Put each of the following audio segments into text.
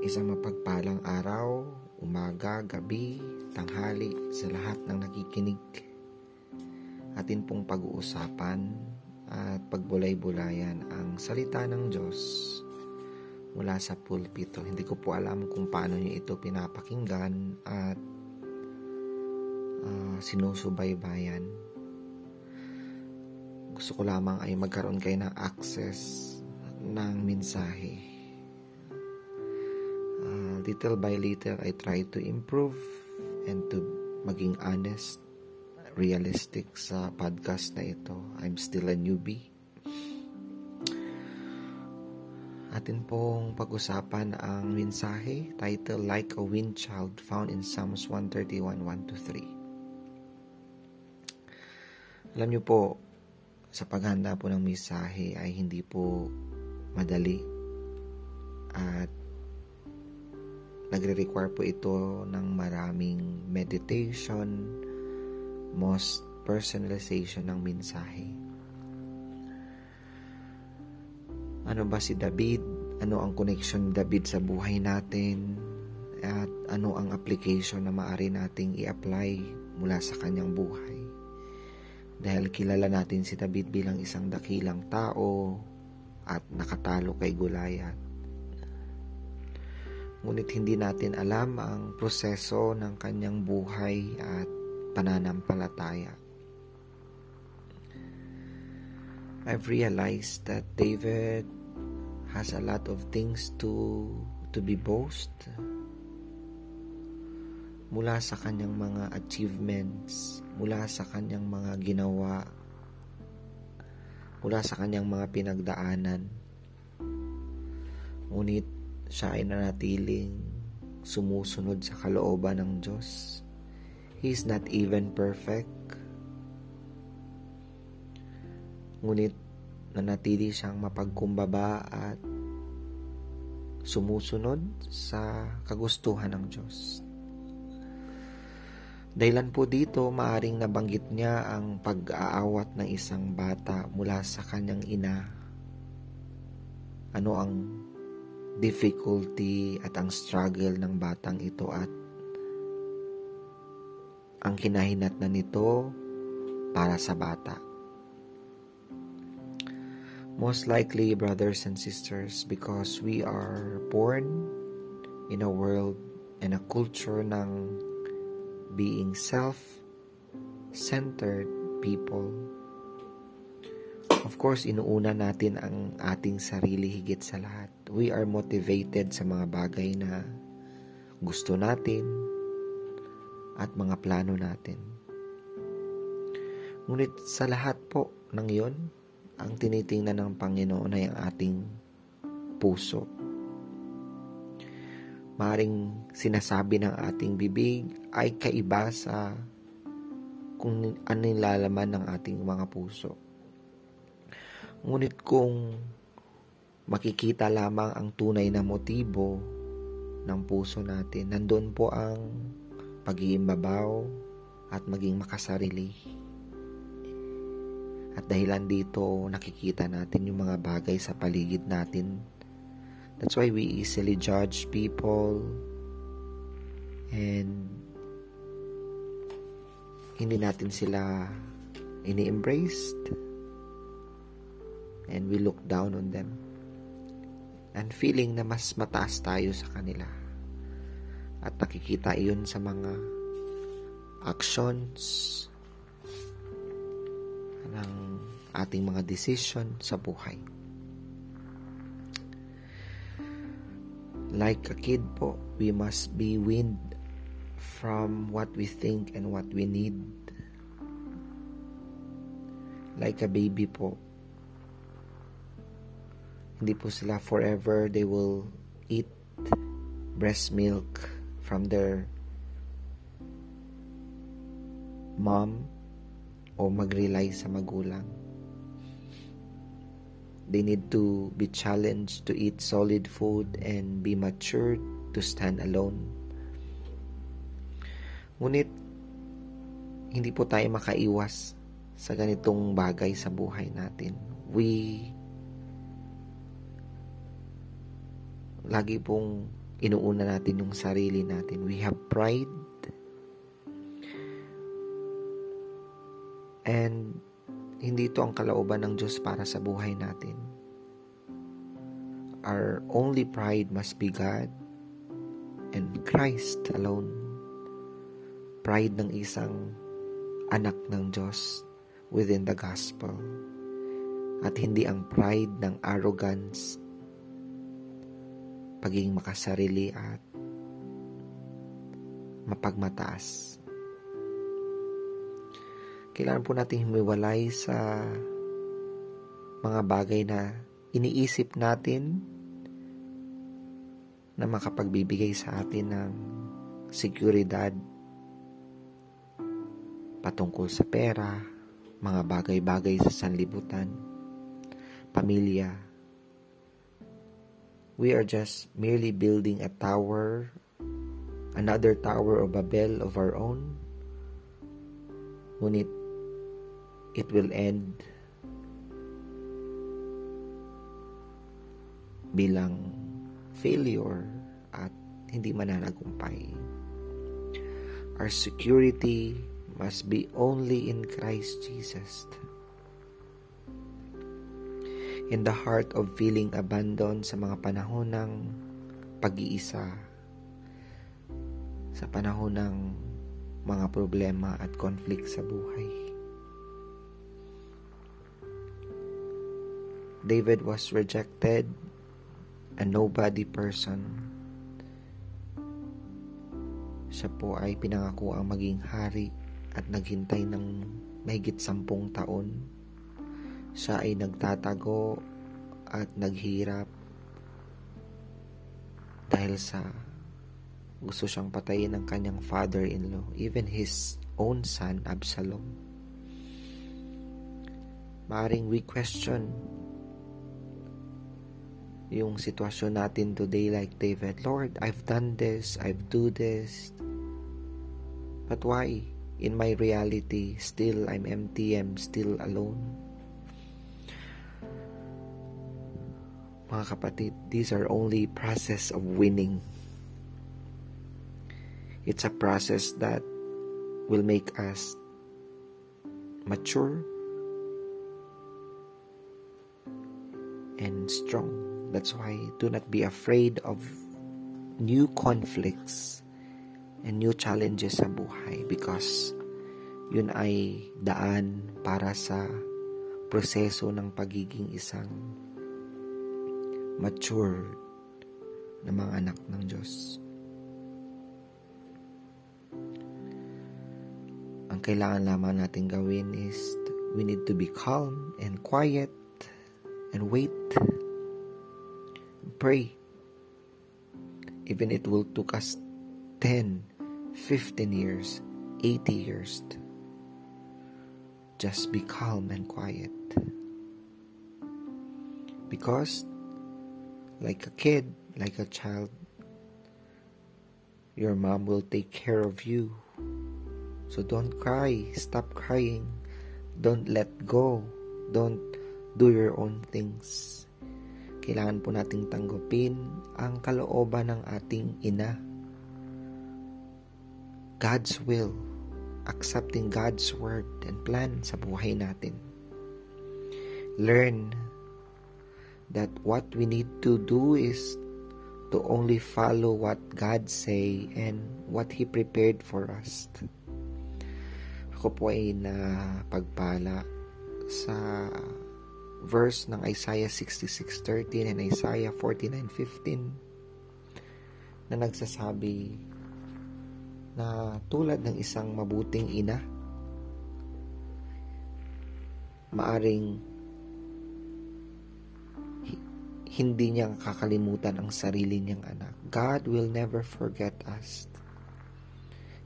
Isang mapagpalang araw, umaga, gabi, tanghali sa lahat ng nakikinig. Atin pong pag-uusapan at pagbulay-bulayan ang salita ng Diyos mula sa pulpito. Hindi ko po alam kung paano niyo ito pinapakinggan at uh, sinusubaybayan. Gusto ko lamang ay magkaroon kayo ng access ng mensahe little by little, I try to improve and to maging honest, realistic sa podcast na ito. I'm still a newbie. Atin pong pag-usapan ang mensahe, title Like a Wind Child found in Psalms 131, 1-3. Alam niyo po, sa paghanda po ng mensahe ay hindi po madali at Nagre-require po ito ng maraming meditation, most personalization ng mensahe. Ano ba si David? Ano ang connection ni David sa buhay natin? At ano ang application na maaari nating i-apply mula sa kanyang buhay? Dahil kilala natin si David bilang isang dakilang tao at nakatalo kay Goliath ngunit hindi natin alam ang proseso ng kanyang buhay at pananampalataya. I've realized that David has a lot of things to to be boast mula sa kanyang mga achievements, mula sa kanyang mga ginawa, mula sa kanyang mga pinagdaanan. Ngunit siya ay nanatiling sumusunod sa kalooban ng Diyos. He is not even perfect. Ngunit nanatili siyang mapagkumbaba at sumusunod sa kagustuhan ng Diyos. Dahilan po dito, maaring nabanggit niya ang pag-aawat ng isang bata mula sa kanyang ina. Ano ang difficulty at ang struggle ng batang ito at ang kinahinat na nito para sa bata. Most likely, brothers and sisters, because we are born in a world and a culture ng being self-centered people Of course, inuuna natin ang ating sarili higit sa lahat. We are motivated sa mga bagay na gusto natin at mga plano natin. Ngunit sa lahat po ng iyon, ang tinitingnan ng Panginoon ay ang ating puso. Maring sinasabi ng ating bibig ay kaiba sa kung ano yung lalaman ng ating mga puso. Ngunit kung makikita lamang ang tunay na motibo ng puso natin, nandun po ang pag-iimbabaw at maging makasarili. At dahilan dito, nakikita natin yung mga bagay sa paligid natin. That's why we easily judge people and hindi natin sila ini-embraced and we look down on them and feeling na mas mataas tayo sa kanila at nakikita iyon sa mga actions ng ating mga decision sa buhay. Like a kid po, we must be weaned from what we think and what we need. Like a baby po, hindi po sila forever they will eat breast milk from their mom o mag-rely sa magulang. They need to be challenged to eat solid food and be matured to stand alone. Ngunit, hindi po tayo makaiwas sa ganitong bagay sa buhay natin. We lagi pong inuuna natin yung sarili natin. We have pride. And hindi ito ang kalooban ng Diyos para sa buhay natin. Our only pride must be God and Christ alone. Pride ng isang anak ng Diyos within the gospel. At hindi ang pride ng arrogance, pagiging makasarili at mapagmataas kailangan po natin humiwalay sa mga bagay na iniisip natin na makapagbibigay sa atin ng seguridad patungkol sa pera, mga bagay-bagay sa sanlibutan, pamilya. We are just merely building a tower, another tower of Babel of our own. Ngunit it will end bilang failure at hindi mananagumpay. Our security must be only in Christ Jesus. In the heart of feeling abandoned sa mga panahon ng pag-iisa, sa panahon ng mga problema at conflict sa buhay. David was rejected, a nobody person. Siya po ay pinangako ang maging hari at naghintay ng mahigit sampung taon. Siya ay nagtatago at naghirap dahil sa gusto siyang patayin ng kanyang father-in-law, even his own son, Absalom. Maaring we question yung sitwasyon natin today like David, Lord, I've done this, I've do this. But why? In my reality, still I'm empty, I'm still alone. Mga kapatid, these are only process of winning. It's a process that will make us mature and strong. That's why do not be afraid of new conflicts and new challenges sa buhay because yun ay daan para sa proseso ng pagiging isang mature na mga anak ng Diyos. Ang kailangan lamang natin gawin is we need to be calm and quiet and wait pray. Even it will took us 10, 15 years, 80 years. Just be calm and quiet. Because, like a kid, like a child, your mom will take care of you. So don't cry. Stop crying. Don't let go. Don't do your own things. kailangan po nating tanggapin ang kalooban ng ating ina. God's will, accepting God's word and plan sa buhay natin. Learn that what we need to do is to only follow what God say and what He prepared for us. Ako po ay na pagpala sa verse ng Isaiah 66.13 and Isaiah 49.15 na nagsasabi na tulad ng isang mabuting ina, maaring hindi niya kakalimutan ang sarili niyang anak. God will never forget us.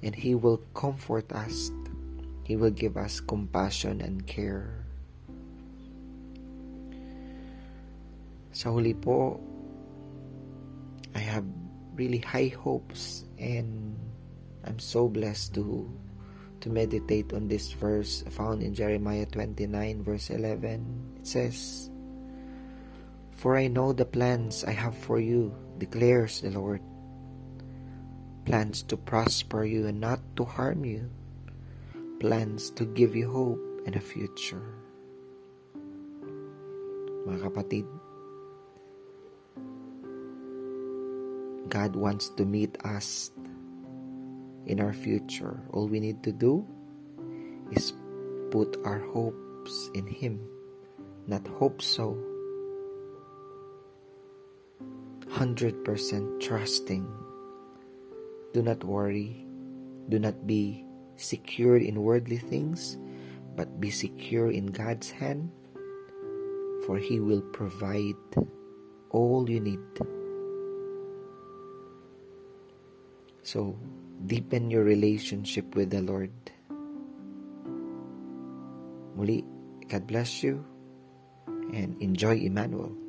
And He will comfort us. He will give us compassion and care. Sa huli po, I have really high hopes and I'm so blessed to to meditate on this verse found in Jeremiah 29 verse 11. It says, For I know the plans I have for you, declares the Lord, plans to prosper you and not to harm you, plans to give you hope and a future. Mga kapatid, God wants to meet us in our future. All we need to do is put our hopes in Him, not hope so. 100% trusting. Do not worry. Do not be secured in worldly things, but be secure in God's hand, for He will provide all you need. So, deepen your relationship with the Lord. Muli, God bless you and enjoy Emmanuel.